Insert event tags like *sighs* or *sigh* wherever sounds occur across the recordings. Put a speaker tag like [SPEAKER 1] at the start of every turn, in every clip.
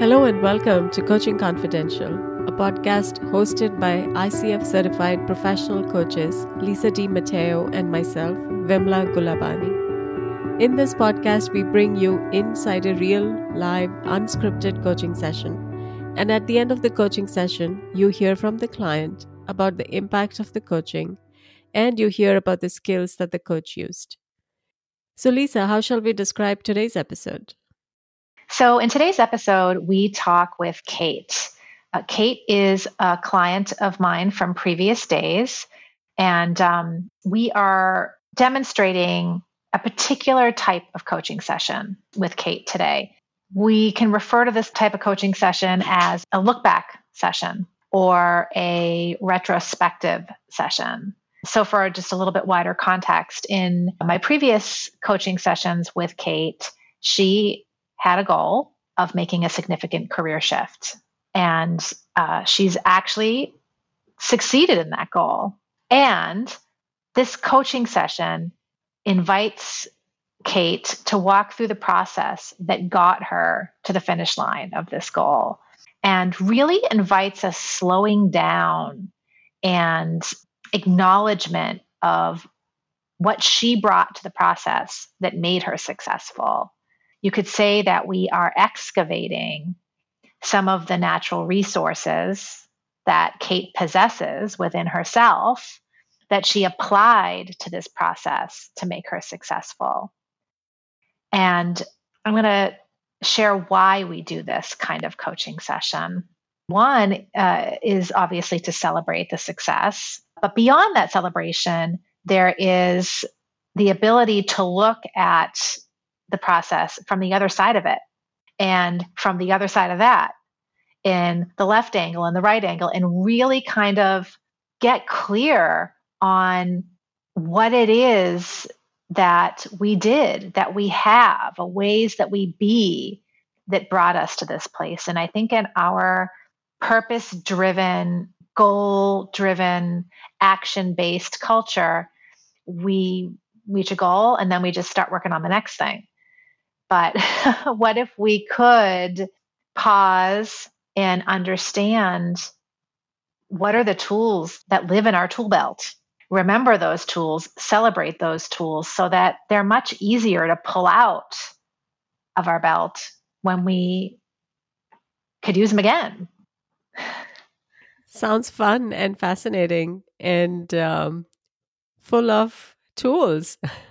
[SPEAKER 1] Hello and welcome to Coaching Confidential, a podcast hosted by ICF certified professional coaches Lisa Di Matteo and myself, Vimla Gulabani. In this podcast, we bring you inside a real, live, unscripted coaching session. And at the end of the coaching session, you hear from the client about the impact of the coaching and you hear about the skills that the coach used. So, Lisa, how shall we describe today's episode?
[SPEAKER 2] So, in today's episode, we talk with Kate. Uh, Kate is a client of mine from previous days, and um, we are demonstrating a particular type of coaching session with Kate today. We can refer to this type of coaching session as a look back session or a retrospective session. So, for just a little bit wider context, in my previous coaching sessions with Kate, she had a goal of making a significant career shift. And uh, she's actually succeeded in that goal. And this coaching session invites Kate to walk through the process that got her to the finish line of this goal and really invites a slowing down and acknowledgement of what she brought to the process that made her successful. You could say that we are excavating some of the natural resources that Kate possesses within herself that she applied to this process to make her successful. And I'm going to share why we do this kind of coaching session. One uh, is obviously to celebrate the success but beyond that celebration, there is the ability to look at the process from the other side of it and from the other side of that in the left angle and the right angle and really kind of get clear on what it is that we did, that we have, ways that we be that brought us to this place. And I think in our purpose driven goal driven, action based culture, we reach a goal and then we just start working on the next thing. But *laughs* what if we could pause and understand what are the tools that live in our tool belt? Remember those tools, celebrate those tools so that they're much easier to pull out of our belt when we could use them again.
[SPEAKER 1] Sounds fun and fascinating and um, full of tools. *laughs*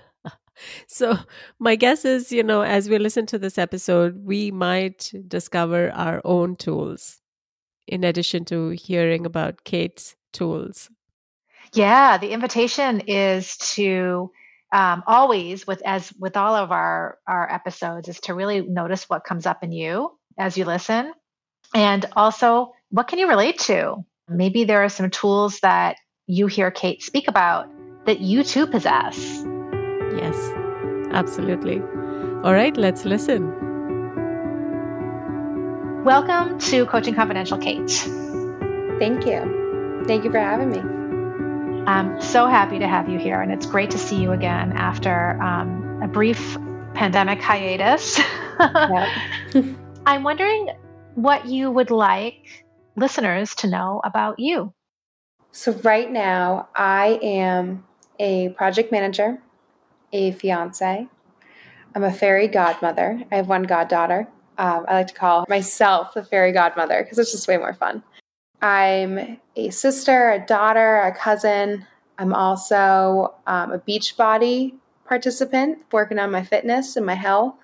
[SPEAKER 1] *laughs* so, my guess is, you know, as we listen to this episode, we might discover our own tools in addition to hearing about Kate's tools.
[SPEAKER 2] Yeah, the invitation is to um, always, with as with all of our our episodes, is to really notice what comes up in you as you listen, and also what can you relate to Maybe there are some tools that you hear Kate speak about that you too possess.
[SPEAKER 1] Yes, absolutely. All right, let's listen.
[SPEAKER 2] Welcome to Coaching Confidential, Kate.
[SPEAKER 3] Thank you. Thank you for having me.
[SPEAKER 2] I'm so happy to have you here, and it's great to see you again after um, a brief pandemic hiatus. *laughs* I'm wondering what you would like listeners to know about you?
[SPEAKER 3] So, right now, I am a project manager, a fiance. I'm a fairy godmother. I have one goddaughter. Um, I like to call myself the fairy godmother because it's just way more fun. I'm a sister, a daughter, a cousin. I'm also um, a Beachbody participant working on my fitness and my health.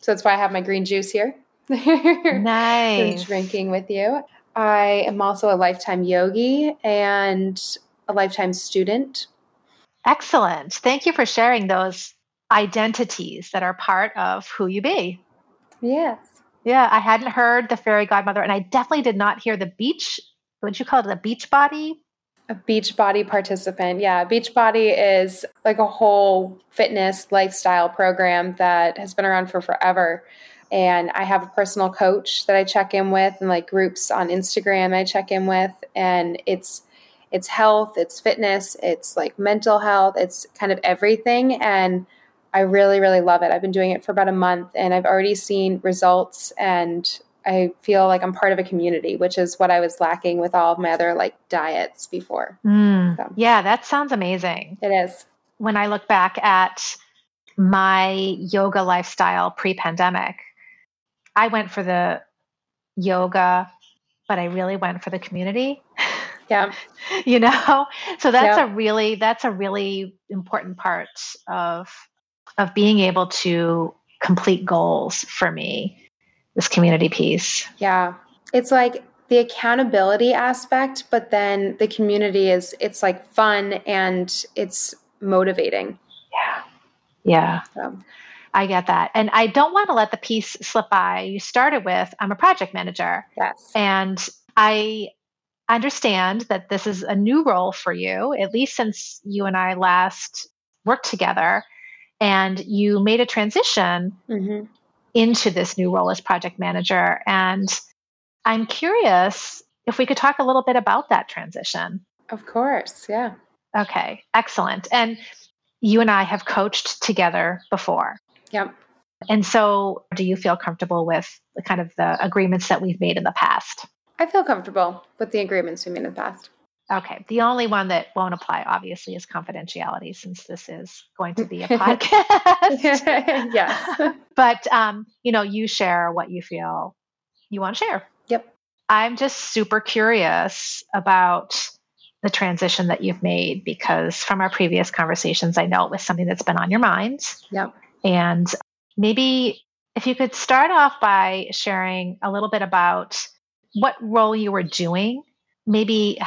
[SPEAKER 3] So that's why I have my green juice here. *laughs*
[SPEAKER 2] nice.
[SPEAKER 3] drinking with you. I am also a lifetime yogi and a lifetime student.
[SPEAKER 2] Excellent. Thank you for sharing those identities that are part of who you be.
[SPEAKER 3] Yes.
[SPEAKER 2] Yeah, I hadn't heard the fairy godmother, and I definitely did not hear the beach. What you call it? A beach body?
[SPEAKER 3] A beach body participant. Yeah, beach body is like a whole fitness lifestyle program that has been around for forever and I have a personal coach that I check in with and like groups on Instagram I check in with and it's it's health, it's fitness, it's like mental health, it's kind of everything and I really really love it. I've been doing it for about a month and I've already seen results and I feel like I'm part of a community, which is what I was lacking with all of my other like diets before.
[SPEAKER 2] Mm, so. Yeah, that sounds amazing.
[SPEAKER 3] It is.
[SPEAKER 2] When I look back at my yoga lifestyle pre pandemic, I went for the yoga, but I really went for the community. *laughs*
[SPEAKER 3] Yeah. *laughs*
[SPEAKER 2] you know? So that's yeah. a really that's a really important part of of being able to complete goals for me. This community piece.
[SPEAKER 3] Yeah. It's like the accountability aspect, but then the community is it's like fun and it's motivating.
[SPEAKER 2] Yeah. Yeah. So. I get that. And I don't want to let the piece slip by. You started with I'm a project manager.
[SPEAKER 3] Yes.
[SPEAKER 2] And I understand that this is a new role for you, at least since you and I last worked together and you made a transition mm-hmm. into this new role as project manager. And I'm curious if we could talk a little bit about that transition.
[SPEAKER 3] Of course, yeah.
[SPEAKER 2] Okay, excellent. And you and I have coached together before.
[SPEAKER 3] Yep.
[SPEAKER 2] And so, do you feel comfortable with the kind of the agreements that we've made in the past?
[SPEAKER 3] I feel comfortable with the agreements we made in the past.
[SPEAKER 2] Okay. The only one that won't apply, obviously, is confidentiality, since this is going to be a *laughs* podcast. *laughs*
[SPEAKER 3] yes. *laughs*
[SPEAKER 2] But um, you know, you share what you feel you want to share.
[SPEAKER 3] Yep.
[SPEAKER 2] I'm just super curious about the transition that you've made because from our previous conversations, I know it was something that's been on your mind.
[SPEAKER 3] Yep.
[SPEAKER 2] And maybe if you could start off by sharing a little bit about what role you were doing, maybe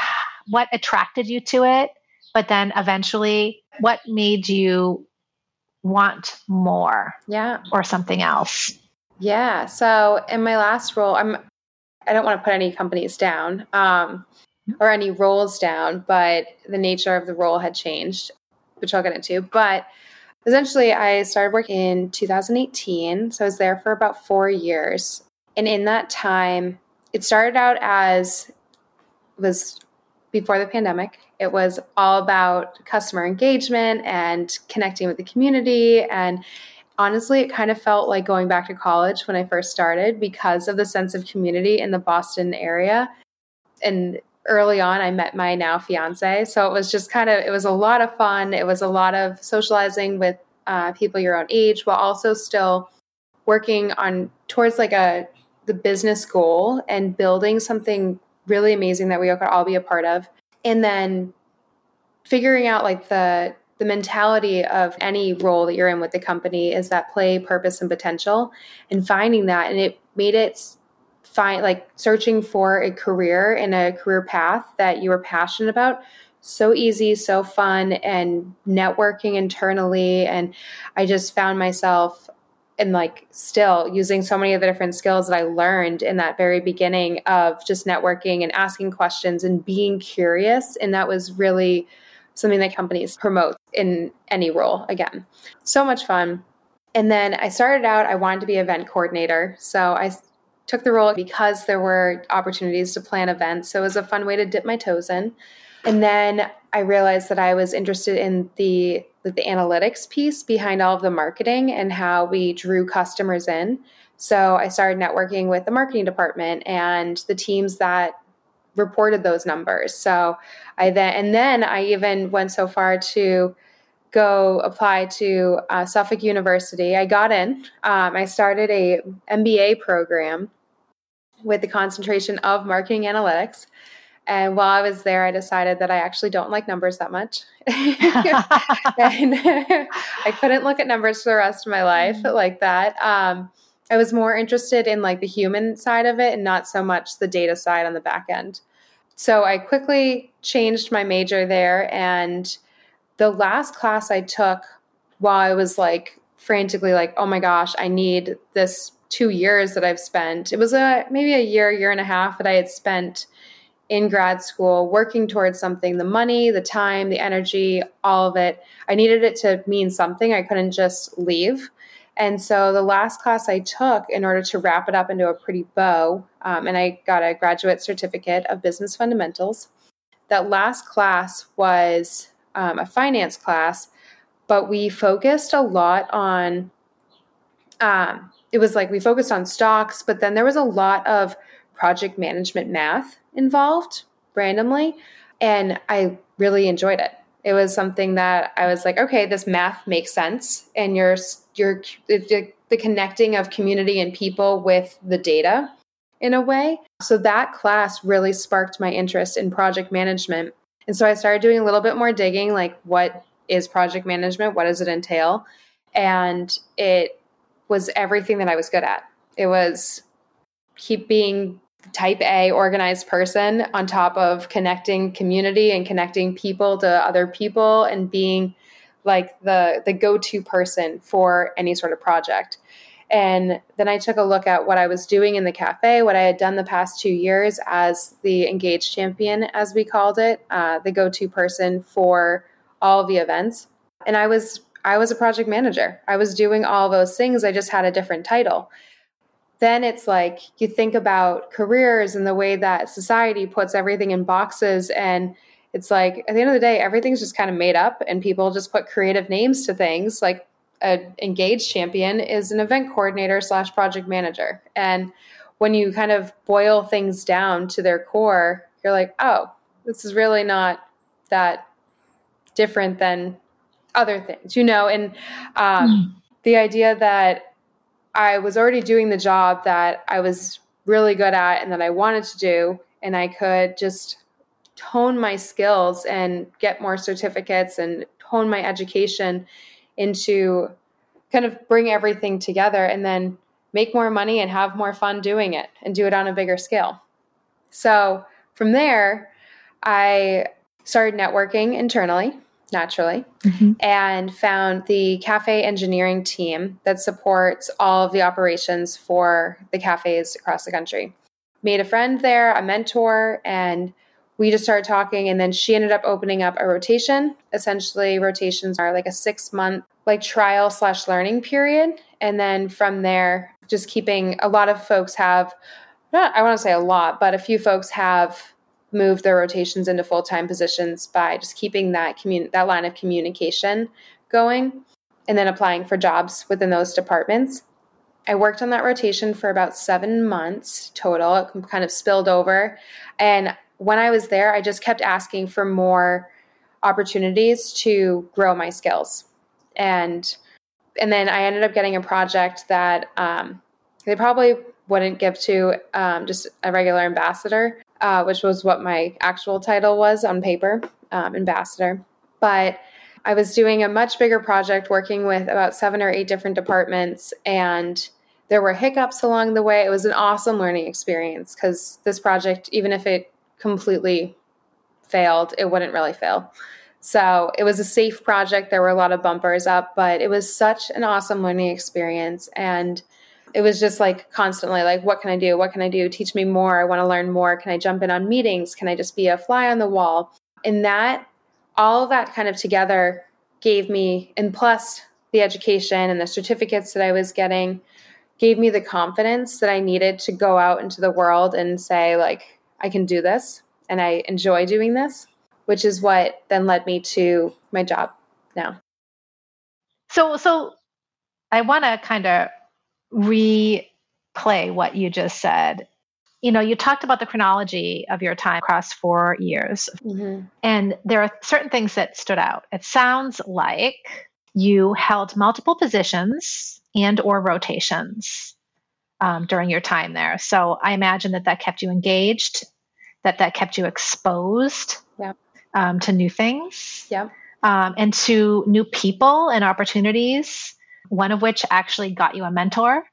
[SPEAKER 2] what attracted you to it, but then eventually what made you want more
[SPEAKER 3] yeah.
[SPEAKER 2] or something else?
[SPEAKER 3] Yeah so in my last role i'm i don't want to put any companies down um, or any roles down but the nature of the role had changed which i'll get into but essentially i started working in 2018 so i was there for about four years and in that time it started out as was before the pandemic. It was all about customer engagement and connecting with the community. And honestly, it kind of felt like going back to college when I first started because of the sense of community in the Boston area. And early on, I met my now fiance. So it was just kind of, it was a lot of fun. It was a lot of socializing with uh, people your own age while also still working on towards like a the business goal and building something really amazing that we could all be a part of. And then figuring out like the the mentality of any role that you're in with the company is that play, purpose, and potential, and finding that. And it made it find like searching for a career and a career path that you were passionate about so easy, so fun, and networking internally. And I just found myself and like still using so many of the different skills that I learned in that very beginning of just networking and asking questions and being curious. And that was really something that companies promote in any role again. So much fun. And then I started out, I wanted to be event coordinator. So I took the role because there were opportunities to plan events. So it was a fun way to dip my toes in. And then I realized that I was interested in the the analytics piece behind all of the marketing and how we drew customers in. So I started networking with the marketing department and the teams that reported those numbers. So I then and then I even went so far to go apply to uh, Suffolk University. I got in. Um, I started a MBA program with the concentration of marketing analytics. And while I was there, I decided that I actually don't like numbers that much. *laughs* *laughs* and I couldn't look at numbers for the rest of my life mm-hmm. like that. Um, I was more interested in like the human side of it and not so much the data side on the back end. So I quickly changed my major there. And the last class I took while I was like frantically like, oh my gosh, I need this two years that I've spent. It was a maybe a year, year and a half that I had spent in grad school working towards something the money the time the energy all of it. I needed it to mean something. I couldn't just leave. And so the last class i took in order to wrap it up into a pretty bow um, and i got a graduate certificate of business fundamentals. That last class was um, a finance class but we focused a lot on um, it was like we focused on stocks, but then there was a lot of project management math involved randomly. And I really enjoyed it. It was something that I was like, okay, this math makes sense. And you're, you're, the, the connecting of community and people with the data in a way. So that class really sparked my interest in project management. And so I started doing a little bit more digging like, what is project management? What does it entail? And it was everything that I was good at. It was keep being type A organized person on top of connecting community and connecting people to other people and being like the the go-to person for any sort of project. And then I took a look at what I was doing in the cafe, what I had done the past two years as the engaged champion, as we called it, uh, the go-to person for all the events. And I was I was a project manager. I was doing all those things. I just had a different title. Then it's like you think about careers and the way that society puts everything in boxes. And it's like at the end of the day, everything's just kind of made up and people just put creative names to things. Like an engaged champion is an event coordinator slash project manager. And when you kind of boil things down to their core, you're like, oh, this is really not that different than other things, you know, and um, mm. the idea that I was already doing the job that I was really good at and that I wanted to do, and I could just hone my skills and get more certificates and hone my education into kind of bring everything together and then make more money and have more fun doing it and do it on a bigger scale. So from there, I started networking internally naturally, mm-hmm. and found the cafe engineering team that supports all of the operations for the cafes across the country. Made a friend there, a mentor, and we just started talking. And then she ended up opening up a rotation. Essentially, rotations are like a six month like trial slash learning period. And then from there, just keeping a lot of folks have, not, I want to say a lot, but a few folks have move their rotations into full time positions by just keeping that commun- that line of communication going, and then applying for jobs within those departments. I worked on that rotation for about seven months total. It kind of spilled over, and when I was there, I just kept asking for more opportunities to grow my skills, and and then I ended up getting a project that um, they probably wouldn't give to um, just a regular ambassador uh, which was what my actual title was on paper, um, ambassador. But I was doing a much bigger project working with about seven or eight different departments, and there were hiccups along the way. It was an awesome learning experience because this project, even if it completely failed, it wouldn't really fail. So it was a safe project. There were a lot of bumpers up, but it was such an awesome learning experience. And it was just like constantly like what can i do? What can i do? Teach me more. I want to learn more. Can i jump in on meetings? Can i just be a fly on the wall? And that all that kind of together gave me and plus the education and the certificates that i was getting gave me the confidence that i needed to go out into the world and say like i can do this and i enjoy doing this which is what then led me to my job now.
[SPEAKER 2] So so i want to kind of replay what you just said. You know, you talked about the chronology of your time across four years, mm-hmm. and there are certain things that stood out. It sounds like you held multiple positions and or rotations um, during your time there. So I imagine that that kept you engaged, that that kept you exposed
[SPEAKER 3] yeah.
[SPEAKER 2] um, to new things,
[SPEAKER 3] yeah.
[SPEAKER 2] um, and to new people and opportunities one of which actually got you a mentor.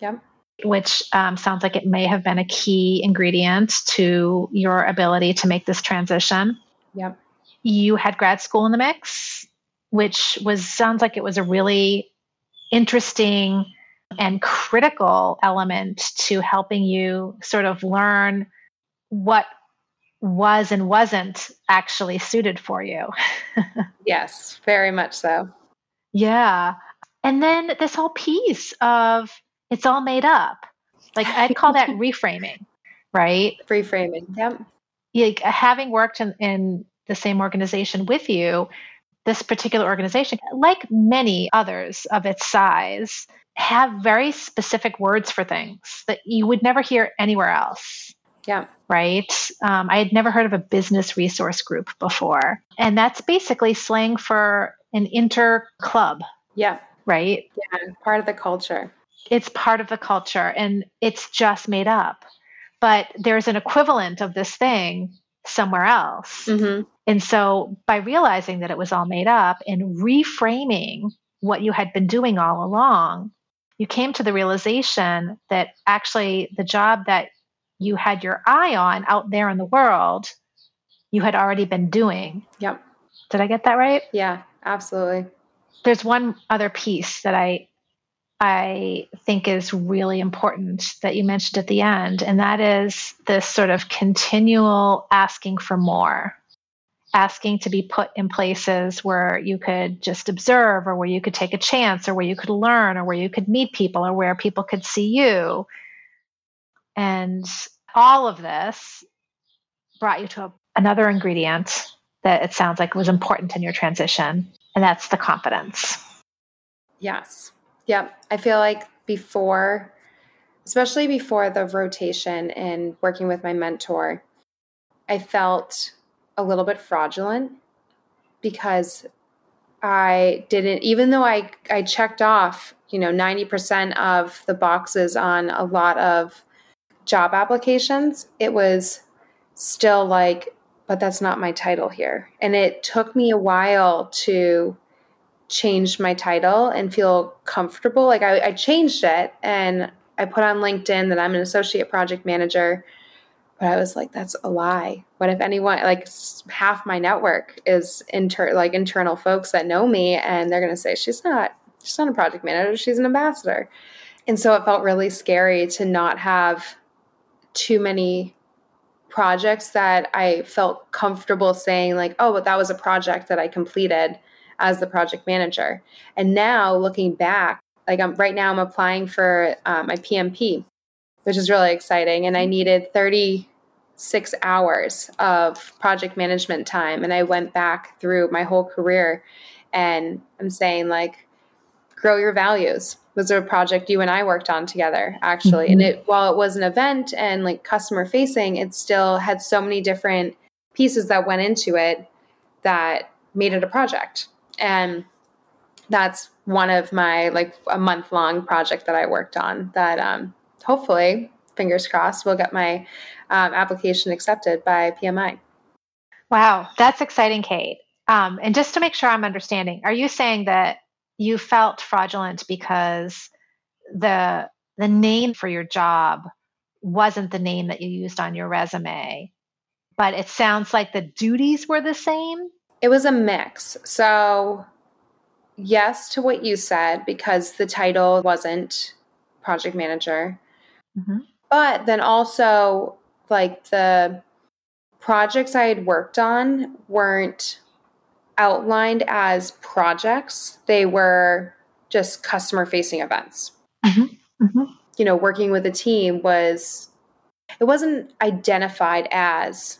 [SPEAKER 3] Yep.
[SPEAKER 2] Which um, sounds like it may have been a key ingredient to your ability to make this transition.
[SPEAKER 3] Yep.
[SPEAKER 2] You had grad school in the mix, which was sounds like it was a really interesting and critical element to helping you sort of learn what was and wasn't actually suited for you. *laughs*
[SPEAKER 3] yes, very much so.
[SPEAKER 2] Yeah. And then this whole piece of it's all made up. Like I'd call that *laughs* reframing, right?
[SPEAKER 3] Reframing. Yep.
[SPEAKER 2] Like having worked in, in the same organization with you, this particular organization, like many others of its size, have very specific words for things that you would never hear anywhere else.
[SPEAKER 3] Yeah.
[SPEAKER 2] Right. Um, I had never heard of a business resource group before. And that's basically slang for an inter club.
[SPEAKER 3] Yeah.
[SPEAKER 2] Right.
[SPEAKER 3] Yeah. Part of the culture.
[SPEAKER 2] It's part of the culture and it's just made up. But there's an equivalent of this thing somewhere else.
[SPEAKER 3] Mm-hmm.
[SPEAKER 2] And so by realizing that it was all made up and reframing what you had been doing all along, you came to the realization that actually the job that you had your eye on out there in the world, you had already been doing.
[SPEAKER 3] Yep.
[SPEAKER 2] Did I get that right?
[SPEAKER 3] Yeah, absolutely.
[SPEAKER 2] There's one other piece that I I think is really important that you mentioned at the end, and that is this sort of continual asking for more, asking to be put in places where you could just observe, or where you could take a chance, or where you could learn, or where you could meet people, or where people could see you. And all of this brought you to a, another ingredient that it sounds like was important in your transition, and that's the confidence.
[SPEAKER 3] Yes. Yep. I feel like before, especially before the rotation and working with my mentor, I felt a little bit fraudulent because I didn't, even though I, I checked off, you know, 90% of the boxes on a lot of job applications, it was still like, but that's not my title here. And it took me a while to change my title and feel comfortable. Like I, I, changed it and I put on LinkedIn that I'm an associate project manager. But I was like, that's a lie. What if anyone like half my network is inter like internal folks that know me and they're gonna say she's not she's not a project manager, she's an ambassador. And so it felt really scary to not have too many projects that I felt comfortable saying, like, oh, but that was a project that I completed as the project manager. And now looking back, like I'm right now, I'm applying for um, my PMP, which is really exciting. And I needed 36 hours of project management time. And I went back through my whole career and I'm saying, like, grow your values was a project you and I worked on together actually. Mm-hmm. And it while it was an event and like customer facing, it still had so many different pieces that went into it that made it a project and that's one of my like a month long project that I worked on that um, hopefully fingers crossed will get my um, application accepted by PMI.
[SPEAKER 2] Wow, that's exciting, Kate. Um, and just to make sure I'm understanding, are you saying that you felt fraudulent because the the name for your job wasn't the name that you used on your resume, but it sounds like the duties were the same?
[SPEAKER 3] It was a mix. So, yes to what you said because the title wasn't project manager. Mm-hmm. But then also, like the projects I had worked on weren't outlined as projects, they were just customer facing events. Mm-hmm. Mm-hmm. You know, working with a team was, it wasn't identified as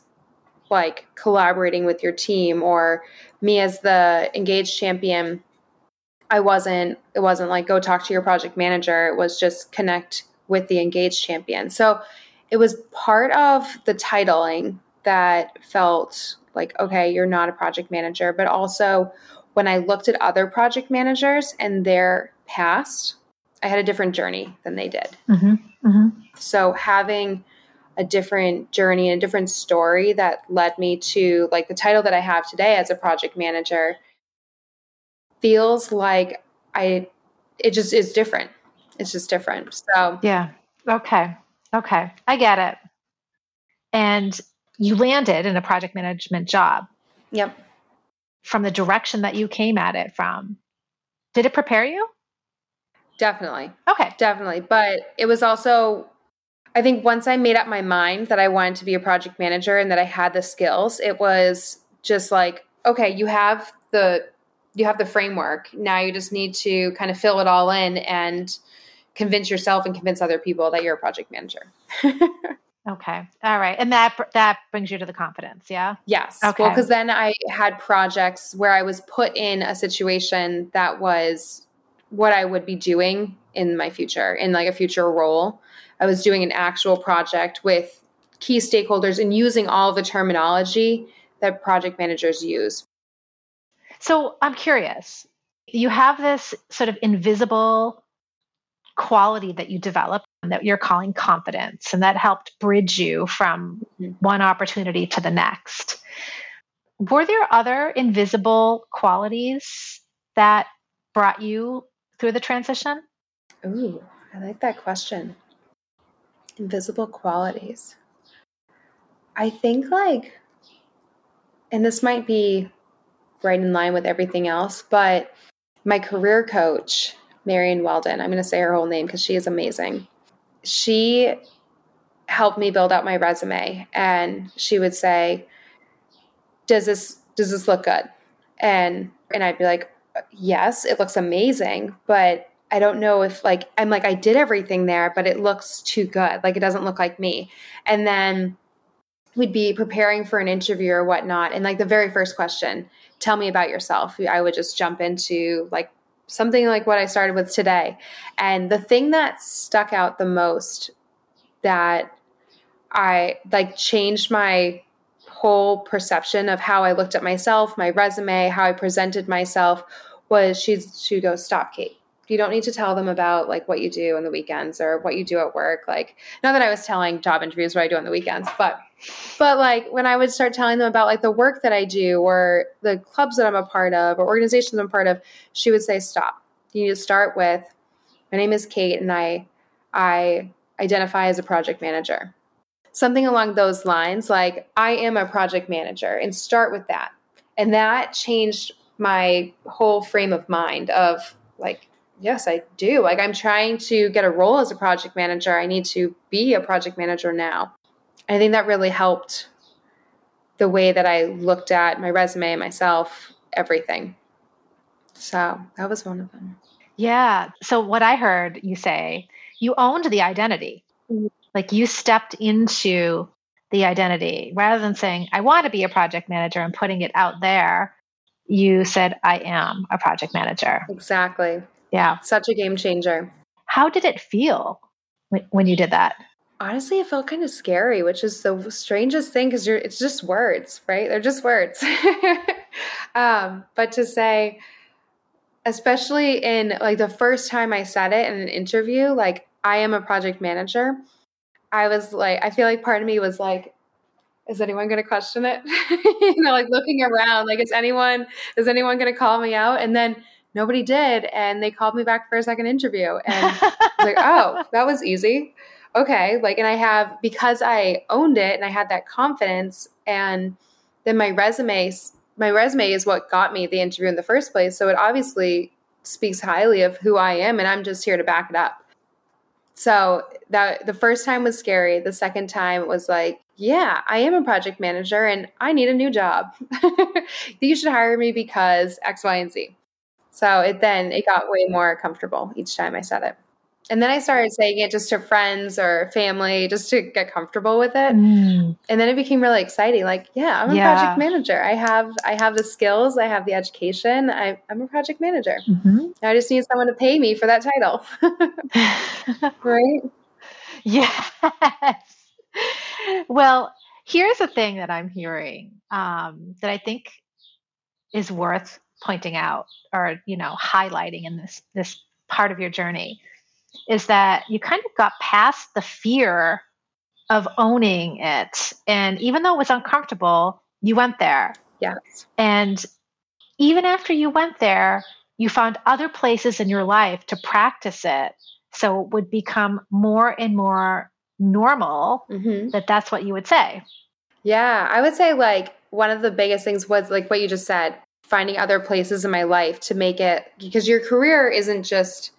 [SPEAKER 3] like collaborating with your team or me as the engaged champion i wasn't it wasn't like go talk to your project manager it was just connect with the engaged champion so it was part of the titling that felt like okay you're not a project manager but also when i looked at other project managers and their past i had a different journey than they did mm-hmm. Mm-hmm. so having a different journey and a different story that led me to like the title that I have today as a project manager feels like I it just is different. It's just different. So
[SPEAKER 2] Yeah. Okay. Okay. I get it. And you landed in a project management job.
[SPEAKER 3] Yep.
[SPEAKER 2] From the direction that you came at it from. Did it prepare you?
[SPEAKER 3] Definitely.
[SPEAKER 2] Okay.
[SPEAKER 3] Definitely. But it was also I think once I made up my mind that I wanted to be a project manager and that I had the skills, it was just like, okay, you have the you have the framework. Now you just need to kind of fill it all in and convince yourself and convince other people that you're a project manager. *laughs*
[SPEAKER 2] okay. All right. And that that brings you to the confidence, yeah?
[SPEAKER 3] Yes. Okay. Well, cuz then I had projects where I was put in a situation that was what I would be doing in my future, in like a future role. I was doing an actual project with key stakeholders and using all the terminology that project managers use.
[SPEAKER 2] So I'm curious. You have this sort of invisible quality that you developed that you're calling confidence, and that helped bridge you from mm-hmm. one opportunity to the next. Were there other invisible qualities that brought you through the transition?
[SPEAKER 3] Ooh, I like that question. Invisible qualities. I think, like, and this might be right in line with everything else, but my career coach, Marion Weldon, I'm going to say her whole name because she is amazing. She helped me build out my resume and she would say, does this does this look good? And and I'd be like, yes, it looks amazing, but I don't know if like I'm like I did everything there, but it looks too good. Like it doesn't look like me. And then we'd be preparing for an interview or whatnot, and like the very first question, tell me about yourself. I would just jump into like something like what I started with today. And the thing that stuck out the most that I like changed my whole perception of how I looked at myself, my resume, how I presented myself was she's she goes, Stop, Kate. You don't need to tell them about like what you do on the weekends or what you do at work. Like not that I was telling job interviews what I do on the weekends, but but like when I would start telling them about like the work that I do or the clubs that I'm a part of or organizations I'm part of, she would say, Stop. You need to start with my name is Kate and I I identify as a project manager something along those lines, like I am a project manager, and start with that. And that changed my whole frame of mind of like, yes, I do. Like, I'm trying to get a role as a project manager. I need to be a project manager now. I think that really helped the way that I looked at my resume, myself, everything. So that was one of them.
[SPEAKER 2] Yeah. So, what I heard you say, you owned the identity. Mm-hmm. Like you stepped into the identity rather than saying, I want to be a project manager and putting it out there. You said, I am a project manager.
[SPEAKER 3] Exactly.
[SPEAKER 2] Yeah.
[SPEAKER 3] Such a game changer.
[SPEAKER 2] How did it feel when you did that?
[SPEAKER 3] Honestly, it felt kind of scary, which is the strangest thing because you're it's just words, right? They're just words. *laughs* um, but to say, especially in like the first time I said it in an interview, like I am a project manager, I was like, I feel like part of me was like, is anyone going to question it? *laughs* you know, like looking around, like, is anyone, is anyone going to call me out? And then nobody did. And they called me back for a second interview. And like, oh, that was easy. Okay. Like, and I have, because I owned it and I had that confidence and then my resume, my resume is what got me the interview in the first place. So it obviously speaks highly of who I am and I'm just here to back it up. So that the first time was scary. The second time was like, yeah, I am a project manager and I need a new job. *laughs* you should hire me because X, Y, and Z. So it then it got way more comfortable each time I said it. And then I started saying it just to friends or family just to get comfortable with it. Mm. And then it became really exciting. Like, yeah, I'm a yeah. project manager. I have I have the skills, I have the education. I, am a project manager. Mm-hmm. I just need someone to pay me for that title. *laughs* *laughs* right?
[SPEAKER 2] Yes. well, here's a thing that I'm hearing um, that I think is worth pointing out or you know highlighting in this this part of your journey is that you kind of got past the fear of owning it. And even though it was uncomfortable, you went there.
[SPEAKER 3] Yes.
[SPEAKER 2] And even after you went there, you found other places in your life to practice it. So it would become more and more normal mm-hmm. that that's what you would say.
[SPEAKER 3] Yeah. I would say, like, one of the biggest things was like what you just said finding other places in my life to make it because your career isn't just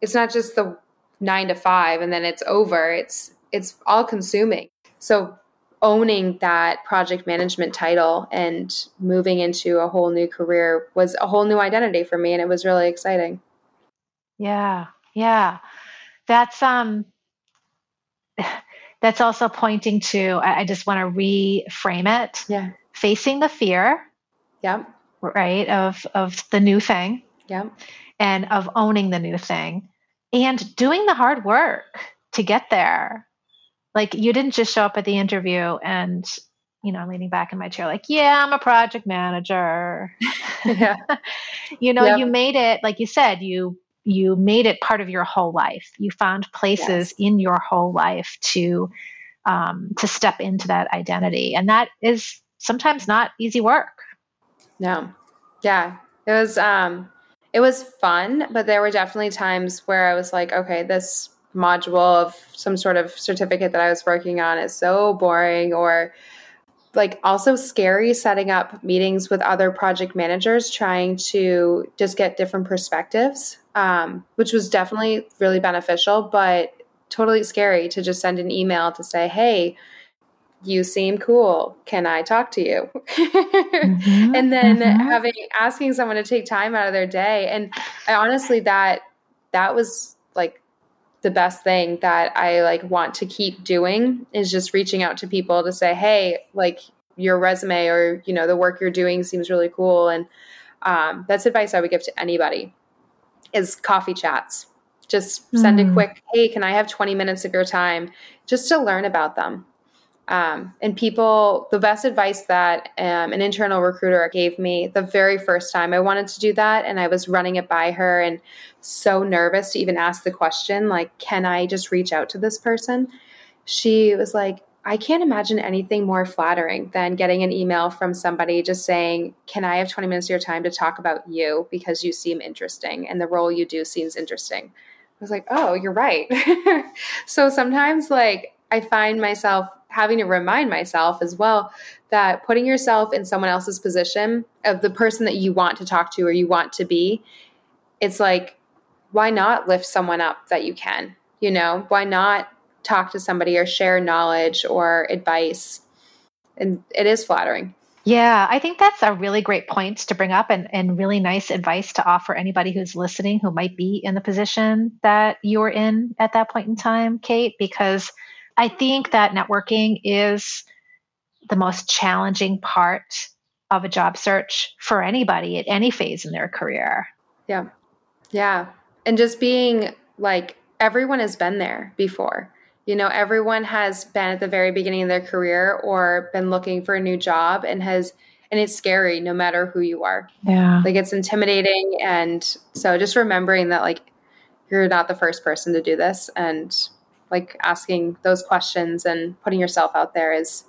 [SPEAKER 3] it's not just the nine to five and then it's over. It's it's all consuming. So owning that project management title and moving into a whole new career was a whole new identity for me and it was really exciting.
[SPEAKER 2] Yeah. Yeah. That's um *sighs* that's also pointing to I just want to reframe it.
[SPEAKER 3] Yeah.
[SPEAKER 2] Facing the fear.
[SPEAKER 3] Yeah.
[SPEAKER 2] Right of of the new thing
[SPEAKER 3] Yeah.
[SPEAKER 2] And of owning the new thing and doing the hard work to get there. Like you didn't just show up at the interview and, you know, leaning back in my chair, like, yeah, I'm a project manager. *laughs* Yeah. *laughs* you know, yep. you made it, like you said, you you made it part of your whole life. You found places yes. in your whole life to um, to step into that identity, and that is sometimes not easy work.
[SPEAKER 3] No, yeah, it was. Um, it was fun, but there were definitely times where I was like, okay, this module of some sort of certificate that I was working on is so boring, or like also scary setting up meetings with other project managers trying to just get different perspectives um, which was definitely really beneficial but totally scary to just send an email to say hey you seem cool can i talk to you mm-hmm, *laughs* and then mm-hmm. having asking someone to take time out of their day and i honestly that that was like the best thing that I like want to keep doing is just reaching out to people to say, hey, like your resume or you know the work you're doing seems really cool, and um, that's advice I would give to anybody is coffee chats. Just send mm. a quick, hey, can I have 20 minutes of your time just to learn about them? Um, and people, the best advice that um, an internal recruiter gave me the very first time I wanted to do that, and I was running it by her and so nervous to even ask the question, like, can I just reach out to this person? She was like, I can't imagine anything more flattering than getting an email from somebody just saying, Can I have 20 minutes of your time to talk about you because you seem interesting and the role you do seems interesting? I was like, Oh, you're right. *laughs* so sometimes, like, I find myself having to remind myself as well that putting yourself in someone else's position of the person that you want to talk to or you want to be, it's like, why not lift someone up that you can? You know, why not talk to somebody or share knowledge or advice? And it is flattering.
[SPEAKER 2] Yeah, I think that's a really great point to bring up and, and really nice advice to offer anybody who's listening who might be in the position that you're in at that point in time, Kate, because I think that networking is the most challenging part of a job search for anybody at any phase in their career.
[SPEAKER 3] Yeah. Yeah. And just being like, everyone has been there before. You know, everyone has been at the very beginning of their career or been looking for a new job and has, and it's scary no matter who you are.
[SPEAKER 2] Yeah.
[SPEAKER 3] Like it's intimidating. And so just remembering that, like, you're not the first person to do this and like asking those questions and putting yourself out there is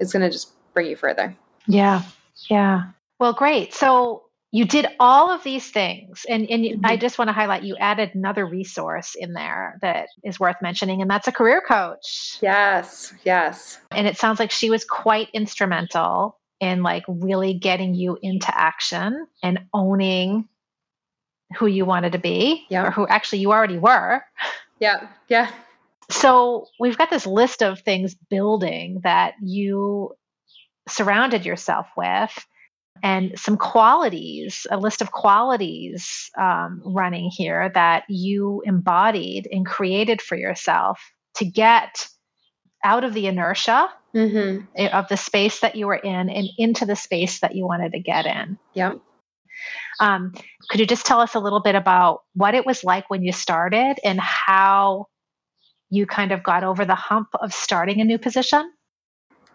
[SPEAKER 3] is going to just bring you further.
[SPEAKER 2] Yeah. Yeah. Well, great. So you did all of these things and, and mm-hmm. i just want to highlight you added another resource in there that is worth mentioning and that's a career coach
[SPEAKER 3] yes yes
[SPEAKER 2] and it sounds like she was quite instrumental in like really getting you into action and owning who you wanted to be
[SPEAKER 3] yeah.
[SPEAKER 2] or who actually you already were
[SPEAKER 3] yeah yeah
[SPEAKER 2] so we've got this list of things building that you surrounded yourself with and some qualities, a list of qualities um, running here that you embodied and created for yourself to get out of the inertia mm-hmm. of the space that you were in and into the space that you wanted to get in.
[SPEAKER 3] Yep.
[SPEAKER 2] Um, could you just tell us a little bit about what it was like when you started and how you kind of got over the hump of starting a new position?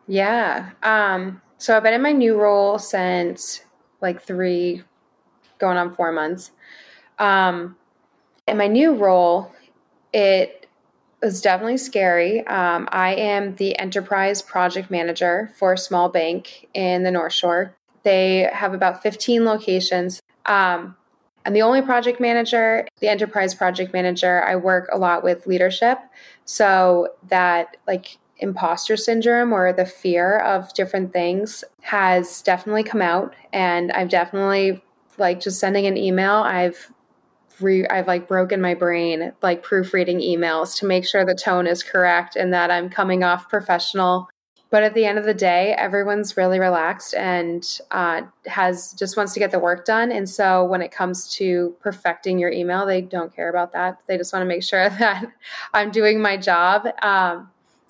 [SPEAKER 3] Yeah. Um, so I've been in my new role since like three, going on four months. Um, in my new role, it was definitely scary. Um, I am the enterprise project manager for a small bank in the North Shore. They have about 15 locations. Um, I'm the only project manager, the enterprise project manager. I work a lot with leadership. So that, like, imposter syndrome or the fear of different things has definitely come out. And I've definitely, like, just sending an email, I've Re- I've like broken my brain like proofreading emails to make sure the tone is correct and that I'm coming off professional but at the end of the day everyone's really relaxed and uh, has just wants to get the work done and so when it comes to perfecting your email they don't care about that they just want to make *laughs* sure that i'm doing my job um,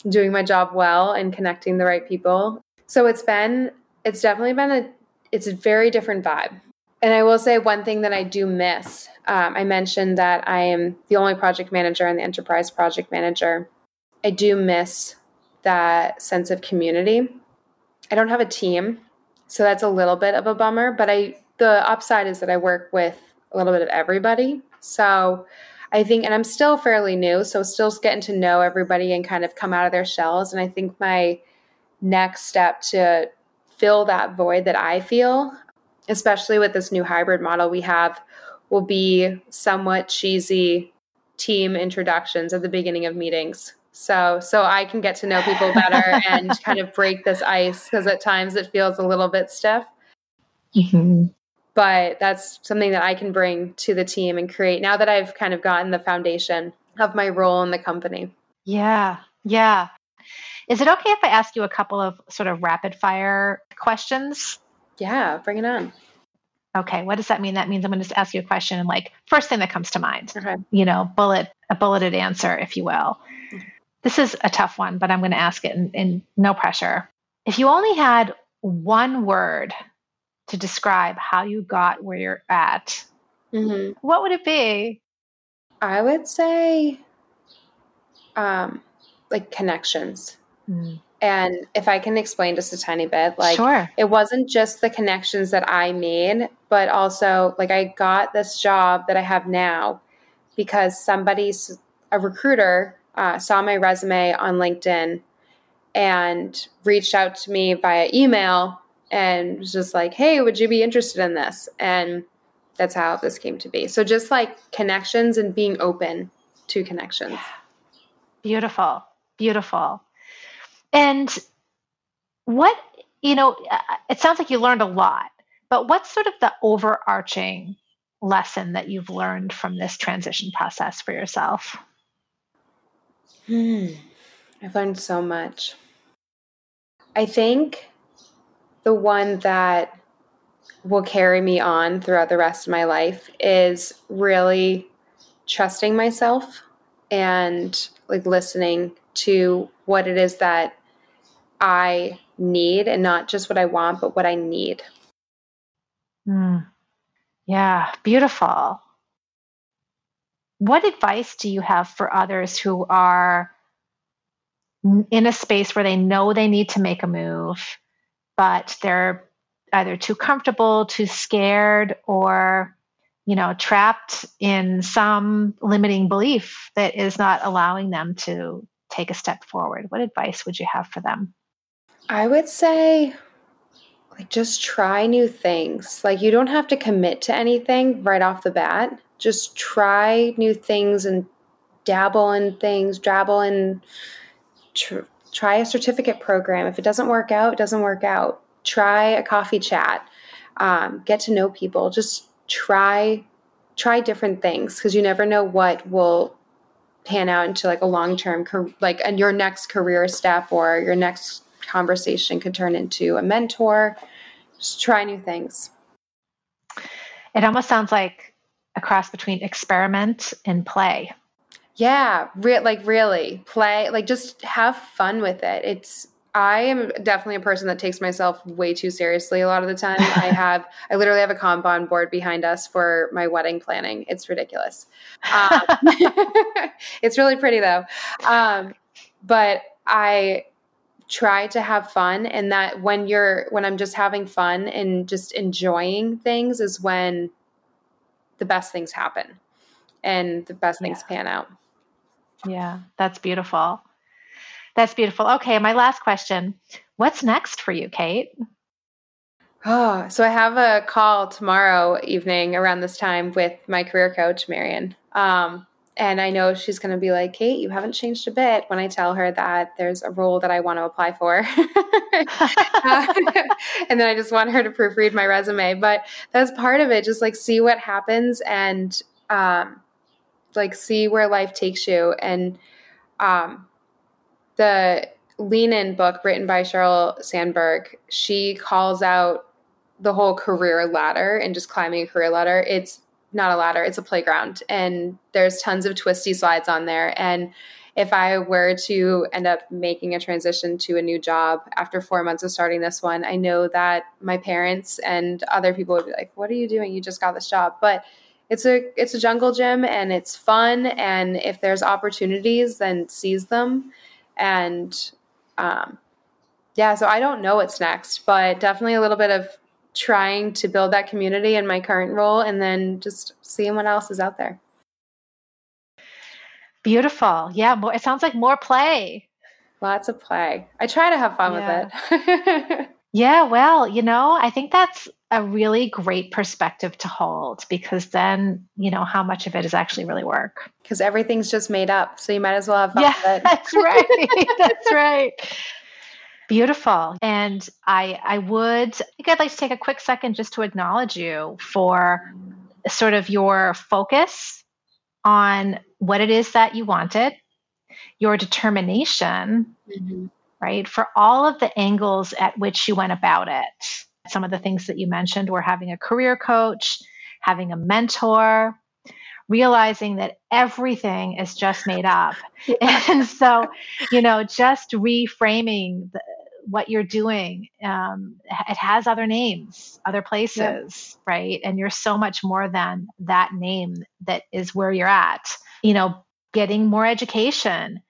[SPEAKER 3] doing my job well and connecting the right people so it's been it's definitely been a it's a very different vibe And I will say one thing that I do miss. Um, I mentioned that I am the only project manager and the enterprise project manager. I do miss that sense of community. I don't have a team, so that's a little bit of a bummer. But I, the upside is that I work with a little bit of everybody. So I think, and I'm still fairly new, so still getting to know everybody and kind of come out of their shells. And I think my next step to fill that void that I feel, especially with this new hybrid model we have, will be somewhat cheesy team introductions at the beginning of meetings. So so I can get to know people better *laughs* and kind of break this ice because at times it feels a little bit stiff. Mm-hmm but that's something that I can bring to the team and create now that I've kind of gotten the foundation of my role in the company.
[SPEAKER 2] Yeah. Yeah. Is it okay if I ask you a couple of sort of rapid fire questions?
[SPEAKER 3] Yeah, bring it on.
[SPEAKER 2] Okay, what does that mean? That means I'm going to just ask you a question and like first thing that comes to mind.
[SPEAKER 3] Okay.
[SPEAKER 2] You know, bullet a bulleted answer, if you will. This is a tough one, but I'm going to ask it in, in no pressure. If you only had one word to describe how you got where you're at, mm-hmm. what would it be?
[SPEAKER 3] I would say, um, like connections. Mm. And if I can explain just a tiny bit, like
[SPEAKER 2] sure.
[SPEAKER 3] it wasn't just the connections that I made, but also like I got this job that I have now because somebody's a recruiter uh, saw my resume on LinkedIn and reached out to me via email and was just like, hey, would you be interested in this? And that's how this came to be. So just like connections and being open to connections.
[SPEAKER 2] Beautiful. Beautiful. And what, you know, uh, it sounds like you learned a lot, but what's sort of the overarching lesson that you've learned from this transition process for yourself?
[SPEAKER 3] Hmm. I've learned so much. I think the one that will carry me on throughout the rest of my life is really trusting myself and like listening to what it is that I need and not just what I want, but what I need.
[SPEAKER 2] Mm. Yeah, beautiful. What advice do you have for others who are in a space where they know they need to make a move but they're either too comfortable, too scared, or you know, trapped in some limiting belief that is not allowing them to take a step forward. What advice would you have for them?
[SPEAKER 3] I would say like just try new things. Like you don't have to commit to anything right off the bat. Just try new things and dabble in things, dabble in tr- try a certificate program. If it doesn't work out, it doesn't work out. Try a coffee chat. Um, get to know people. Just try try different things because you never know what will pan out into like a long term like and your next career step or your next conversation could turn into a mentor. Just try new things.
[SPEAKER 2] It almost sounds like a cross between experiment and play.
[SPEAKER 3] Yeah, re- like really play, like just have fun with it. It's I am definitely a person that takes myself way too seriously a lot of the time. *laughs* I have, I literally have a Kanban board behind us for my wedding planning. It's ridiculous. Um, *laughs* it's really pretty though. Um, but I try to have fun, and that when you're, when I'm just having fun and just enjoying things is when the best things happen and the best things yeah. pan out.
[SPEAKER 2] Yeah, that's beautiful. That's beautiful. Okay, my last question. What's next for you, Kate?
[SPEAKER 3] Oh, so I have a call tomorrow evening around this time with my career coach, Marion. Um, and I know she's going to be like, Kate, you haven't changed a bit when I tell her that there's a role that I want to apply for. *laughs* uh, *laughs* and then I just want her to proofread my resume. But that's part of it. Just like see what happens and um, like see where life takes you and um, the lean in book written by sheryl sandberg she calls out the whole career ladder and just climbing a career ladder it's not a ladder, it's a playground. And there's tons of twisty slides on there. And if I were to end up making a transition to a new job after four months of starting this one, I know that my parents and other people would be like, What are you doing? You just got this job. But it's a it's a jungle gym and it's fun and if there's opportunities then seize them and um, yeah so i don't know what's next but definitely a little bit of trying to build that community in my current role and then just seeing what else is out there
[SPEAKER 2] Beautiful. Yeah, more, it sounds like more play.
[SPEAKER 3] Lots of play. I try to have fun yeah. with
[SPEAKER 2] it. *laughs* yeah, well, you know, I think that's a really great perspective to hold because then you know how much of it is actually really work.
[SPEAKER 3] Because everything's just made up, so you might as well have fun
[SPEAKER 2] yeah, with it. *laughs* That's right. *laughs* that's right. Beautiful. And I I would I think I'd like to take a quick second just to acknowledge you for sort of your focus on what it is that you wanted, your determination, mm-hmm. right, for all of the angles at which you went about it. Some of the things that you mentioned were having a career coach, having a mentor, realizing that everything is just made up. *laughs* and so, you know, just reframing the, what you're doing um, it has other names other places right and you're so much more than that name that is where you're at you know getting more education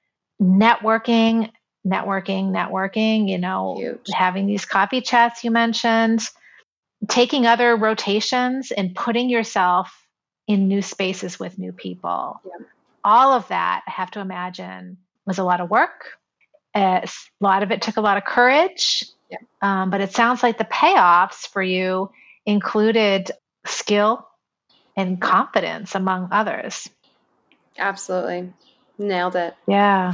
[SPEAKER 2] networking networking networking you know Huge. having these coffee chats you mentioned taking other rotations and putting yourself in new spaces with new people yeah. all of that i have to imagine was a lot of work a lot of it took a lot of courage, yeah. um, but it sounds like the payoffs for you included skill and confidence, among others.
[SPEAKER 3] Absolutely. Nailed it.
[SPEAKER 2] Yeah.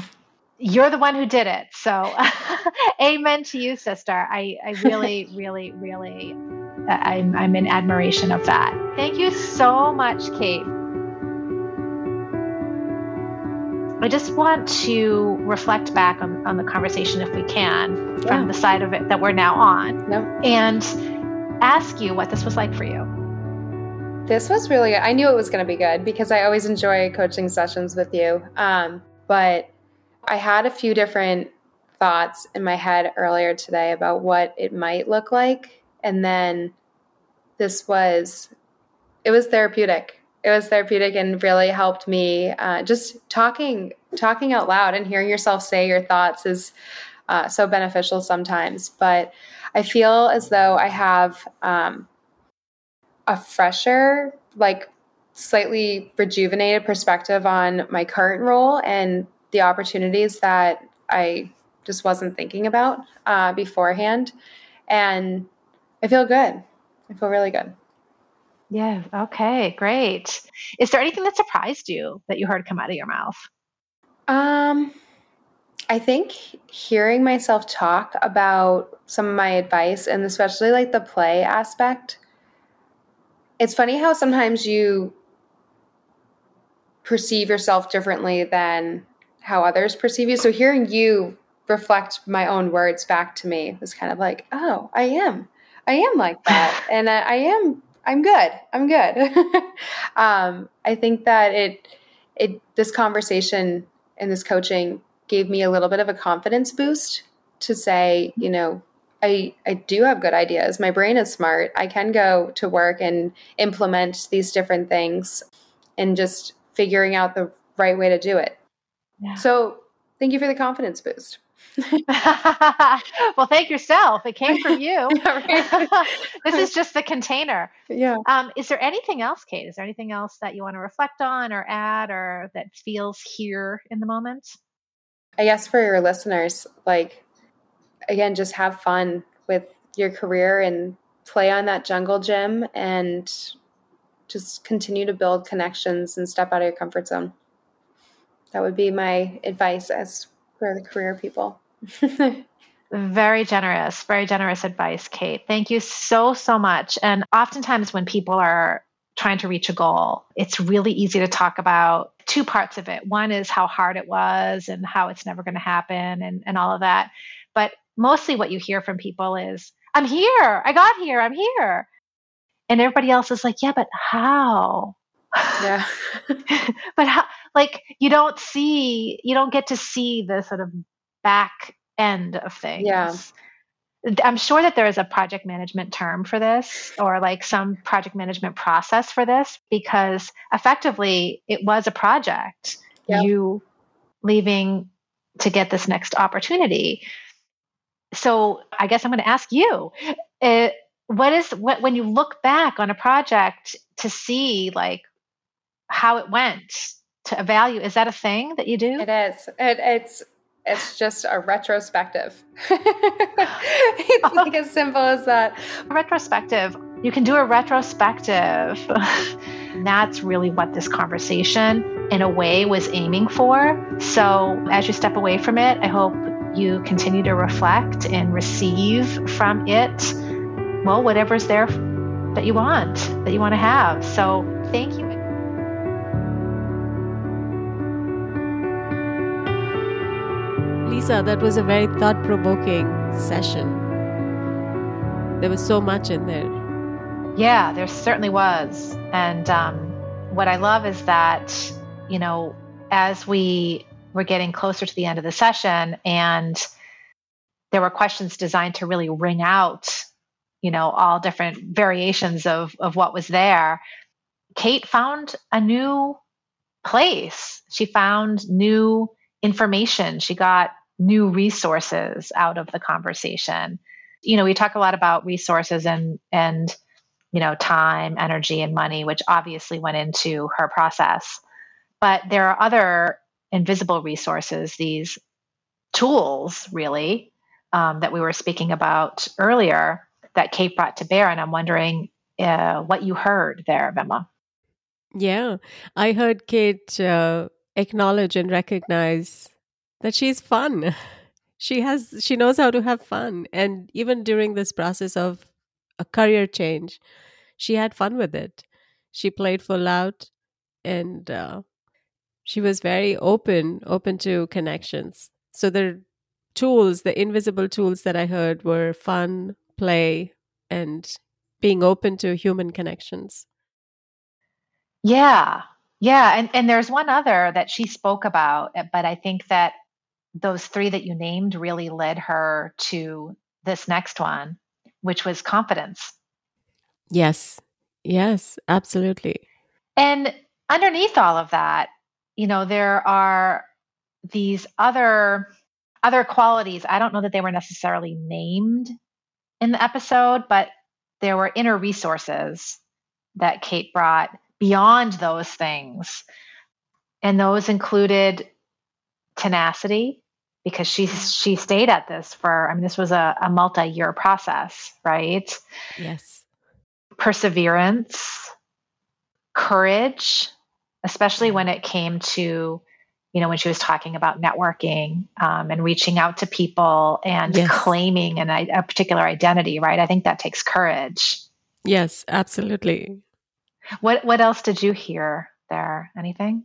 [SPEAKER 2] You're the one who did it. So, *laughs* amen to you, sister. I, I really, *laughs* really, really, I'm, I'm in admiration of that. Thank you so much, Kate, I just want to reflect back on, on the conversation, if we can, yeah. from the side of it that we're now on, and ask you what this was like for you.
[SPEAKER 3] This was really good. I knew it was going to be good because I always enjoy coaching sessions with you. Um, but I had a few different thoughts in my head earlier today about what it might look like. And then this was, it was therapeutic. It was therapeutic and really helped me uh, just talking talking out loud and hearing yourself say your thoughts is uh, so beneficial sometimes. But i feel as though i have um, a fresher like slightly rejuvenated perspective on my current role and the opportunities that i just wasn't thinking about uh, beforehand. And i feel good i feel really good
[SPEAKER 2] yeah. Okay. Great. Is there anything that surprised you that you heard come out of your mouth?
[SPEAKER 3] Um, I think hearing myself talk about some of my advice and especially like the play aspect. It's funny how sometimes you perceive yourself differently than how others perceive you. So hearing you reflect my own words back to me was kind of like, oh, I am. I am like that. and I, I am I'm good. I'm good. *laughs* um, I think that it it this conversation and this coaching gave me a little bit of a confidence boost to say, you know, I I do have good ideas. My brain is smart. I can go to work and implement these different things and just figuring out the right way to do it. Yeah. So, thank you for the confidence boost. *laughs*
[SPEAKER 2] well, thank yourself. It came from you. *laughs* *laughs* this is just the container.
[SPEAKER 3] Yeah.
[SPEAKER 2] Um, is there anything else, Kate? Is there anything else that you want to reflect on or add or that feels here in the moment?
[SPEAKER 3] I guess for your listeners, like, again, just have fun with your career and play on that jungle gym and just continue to build connections and step out of your comfort zone. That would be my advice as for the career people.
[SPEAKER 2] very generous, very generous advice, Kate. Thank you so, so much. And oftentimes, when people are trying to reach a goal, it's really easy to talk about two parts of it. One is how hard it was and how it's never going to happen and, and all of that. But mostly what you hear from people is, I'm here. I got here. I'm here. And everybody else is like, yeah, but how?
[SPEAKER 3] Yeah. *laughs*
[SPEAKER 2] but how, like you don't see, you don't get to see the sort of back end of things.
[SPEAKER 3] Yeah.
[SPEAKER 2] I'm sure that there is a project management term for this or like some project management process for this because effectively it was a project.
[SPEAKER 3] Yep.
[SPEAKER 2] You leaving to get this next opportunity. So I guess I'm going to ask you, uh, what is what when you look back on a project to see like how it went to evaluate is that a thing that you do?
[SPEAKER 3] It is. It, it's it's just a retrospective. *laughs* it's like as simple as that.
[SPEAKER 2] A retrospective. You can do a retrospective. *laughs* That's really what this conversation, in a way, was aiming for. So, as you step away from it, I hope you continue to reflect and receive from it, well, whatever's there that you want, that you want to have. So, thank you.
[SPEAKER 1] Lisa, that was a very thought provoking session. There was so much in there.
[SPEAKER 2] Yeah, there certainly was. And um, what I love is that, you know, as we were getting closer to the end of the session and there were questions designed to really wring out, you know, all different variations of, of what was there, Kate found a new place. She found new information. She got new resources out of the conversation. You know, we talk a lot about resources and and you know, time, energy and money, which obviously went into her process. But there are other invisible resources, these tools really um, that we were speaking about earlier that Kate brought to bear. And I'm wondering uh, what you heard there, Vimla.
[SPEAKER 1] Yeah, I heard Kate uh, acknowledge and recognize that she's fun. *laughs* She has she knows how to have fun and even during this process of a career change, she had fun with it. She played full out and uh, she was very open, open to connections. So the tools, the invisible tools that I heard were fun, play, and being open to human connections.
[SPEAKER 2] Yeah. Yeah. And, and there's one other that she spoke about, eh, but I think that those three that you named really led her to this next one, which was confidence.
[SPEAKER 1] Yes. Yes, absolutely.
[SPEAKER 2] And underneath all of that, you know, there are these other other qualities. I don't know that they were necessarily named in the episode, but there were inner resources that Kate brought beyond those things. And those included tenacity because she she stayed at this for I mean this was a, a multi-year process, right?
[SPEAKER 1] Yes.
[SPEAKER 2] Perseverance, courage, especially when it came to you know when she was talking about networking um, and reaching out to people and
[SPEAKER 1] Yes.
[SPEAKER 2] claiming an, a particular identity right i think that takes courage
[SPEAKER 1] Yes, absolutely.
[SPEAKER 2] what what else did you hear there anything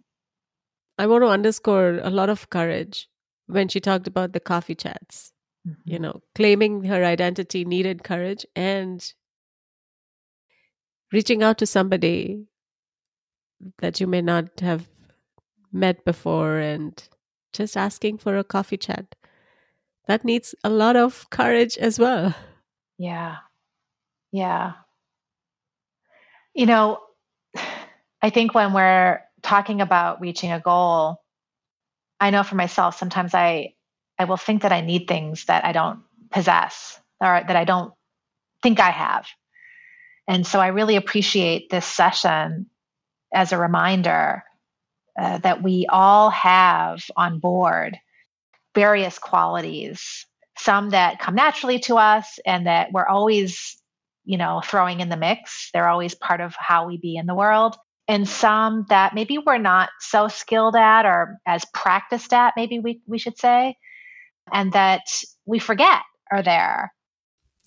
[SPEAKER 1] I want to underscore a lot of courage when she talked about the coffee chats. You mm-hmm. know, claiming her identity needed courage and reaching out to somebody that you may not have met before and just asking for a coffee chat. That needs a lot of courage as well.
[SPEAKER 2] Yeah. Yeah. You know, *sighs* I think when we're talking about reaching a goal, I know for myself sometimes I I will think that I need things that I don't possess or that I don't think I have. And so I really appreciate this session as a reminder uh, that we all have on board various qualities, some that come naturally to us and that we're always, you know, throwing in the mix. They're always part of how we be in the world. And some that maybe we're not so skilled at or as practiced at, maybe we, we should say, and that we forget are there.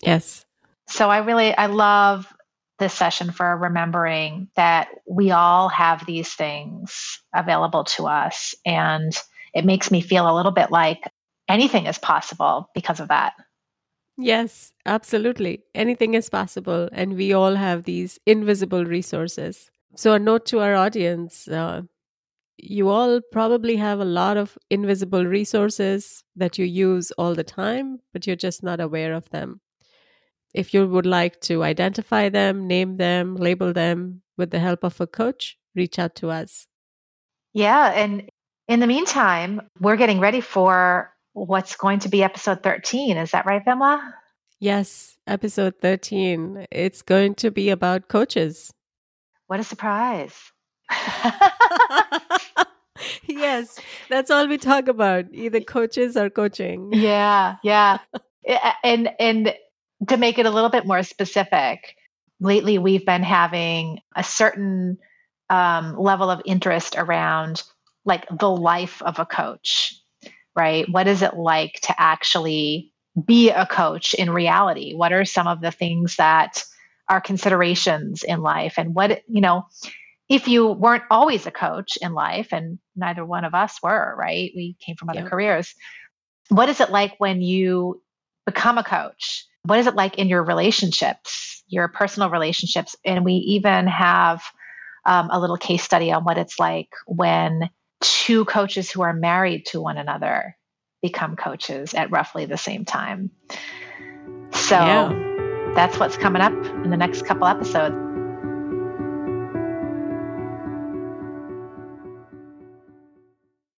[SPEAKER 1] Yes.
[SPEAKER 2] So I really I love this session for remembering that we all have these things available to us and it makes me feel a little bit like anything is possible because of that.
[SPEAKER 1] Yes, absolutely. Anything is possible. And we all have these invisible resources So, a note to our audience uh, you all probably have a lot of invisible resources that you use all the time, but you're just not aware of them. If you would like to identify them, name them, label them with the help of a coach, reach out to us.
[SPEAKER 2] Yeah. And in the meantime, we're getting ready for what's going to be episode 13. Is that right, Vimla?
[SPEAKER 1] Yes, episode 13. It's going to be about coaches.
[SPEAKER 2] What a surprise. *laughs*
[SPEAKER 1] yes, that's all we talk about, either coaches or coaching.
[SPEAKER 2] Yeah, yeah. *laughs* and and to make it a little bit more specific, lately we've been having a certain um, level of interest around like the life of a coach, right? What is it like to actually be a coach in reality? What are some of the things that are considerations in life? And what, you know, if you weren't always a coach in life, and neither one of us were, right? We came from other yeah. careers. What is it like when you become a coach? What is it like in your relationships, your personal relationships? And we even have um, a little case study on what it's like when two coaches who are married to one another become coaches at roughly the same time. So yeah. That's what's coming up in the next couple episodes.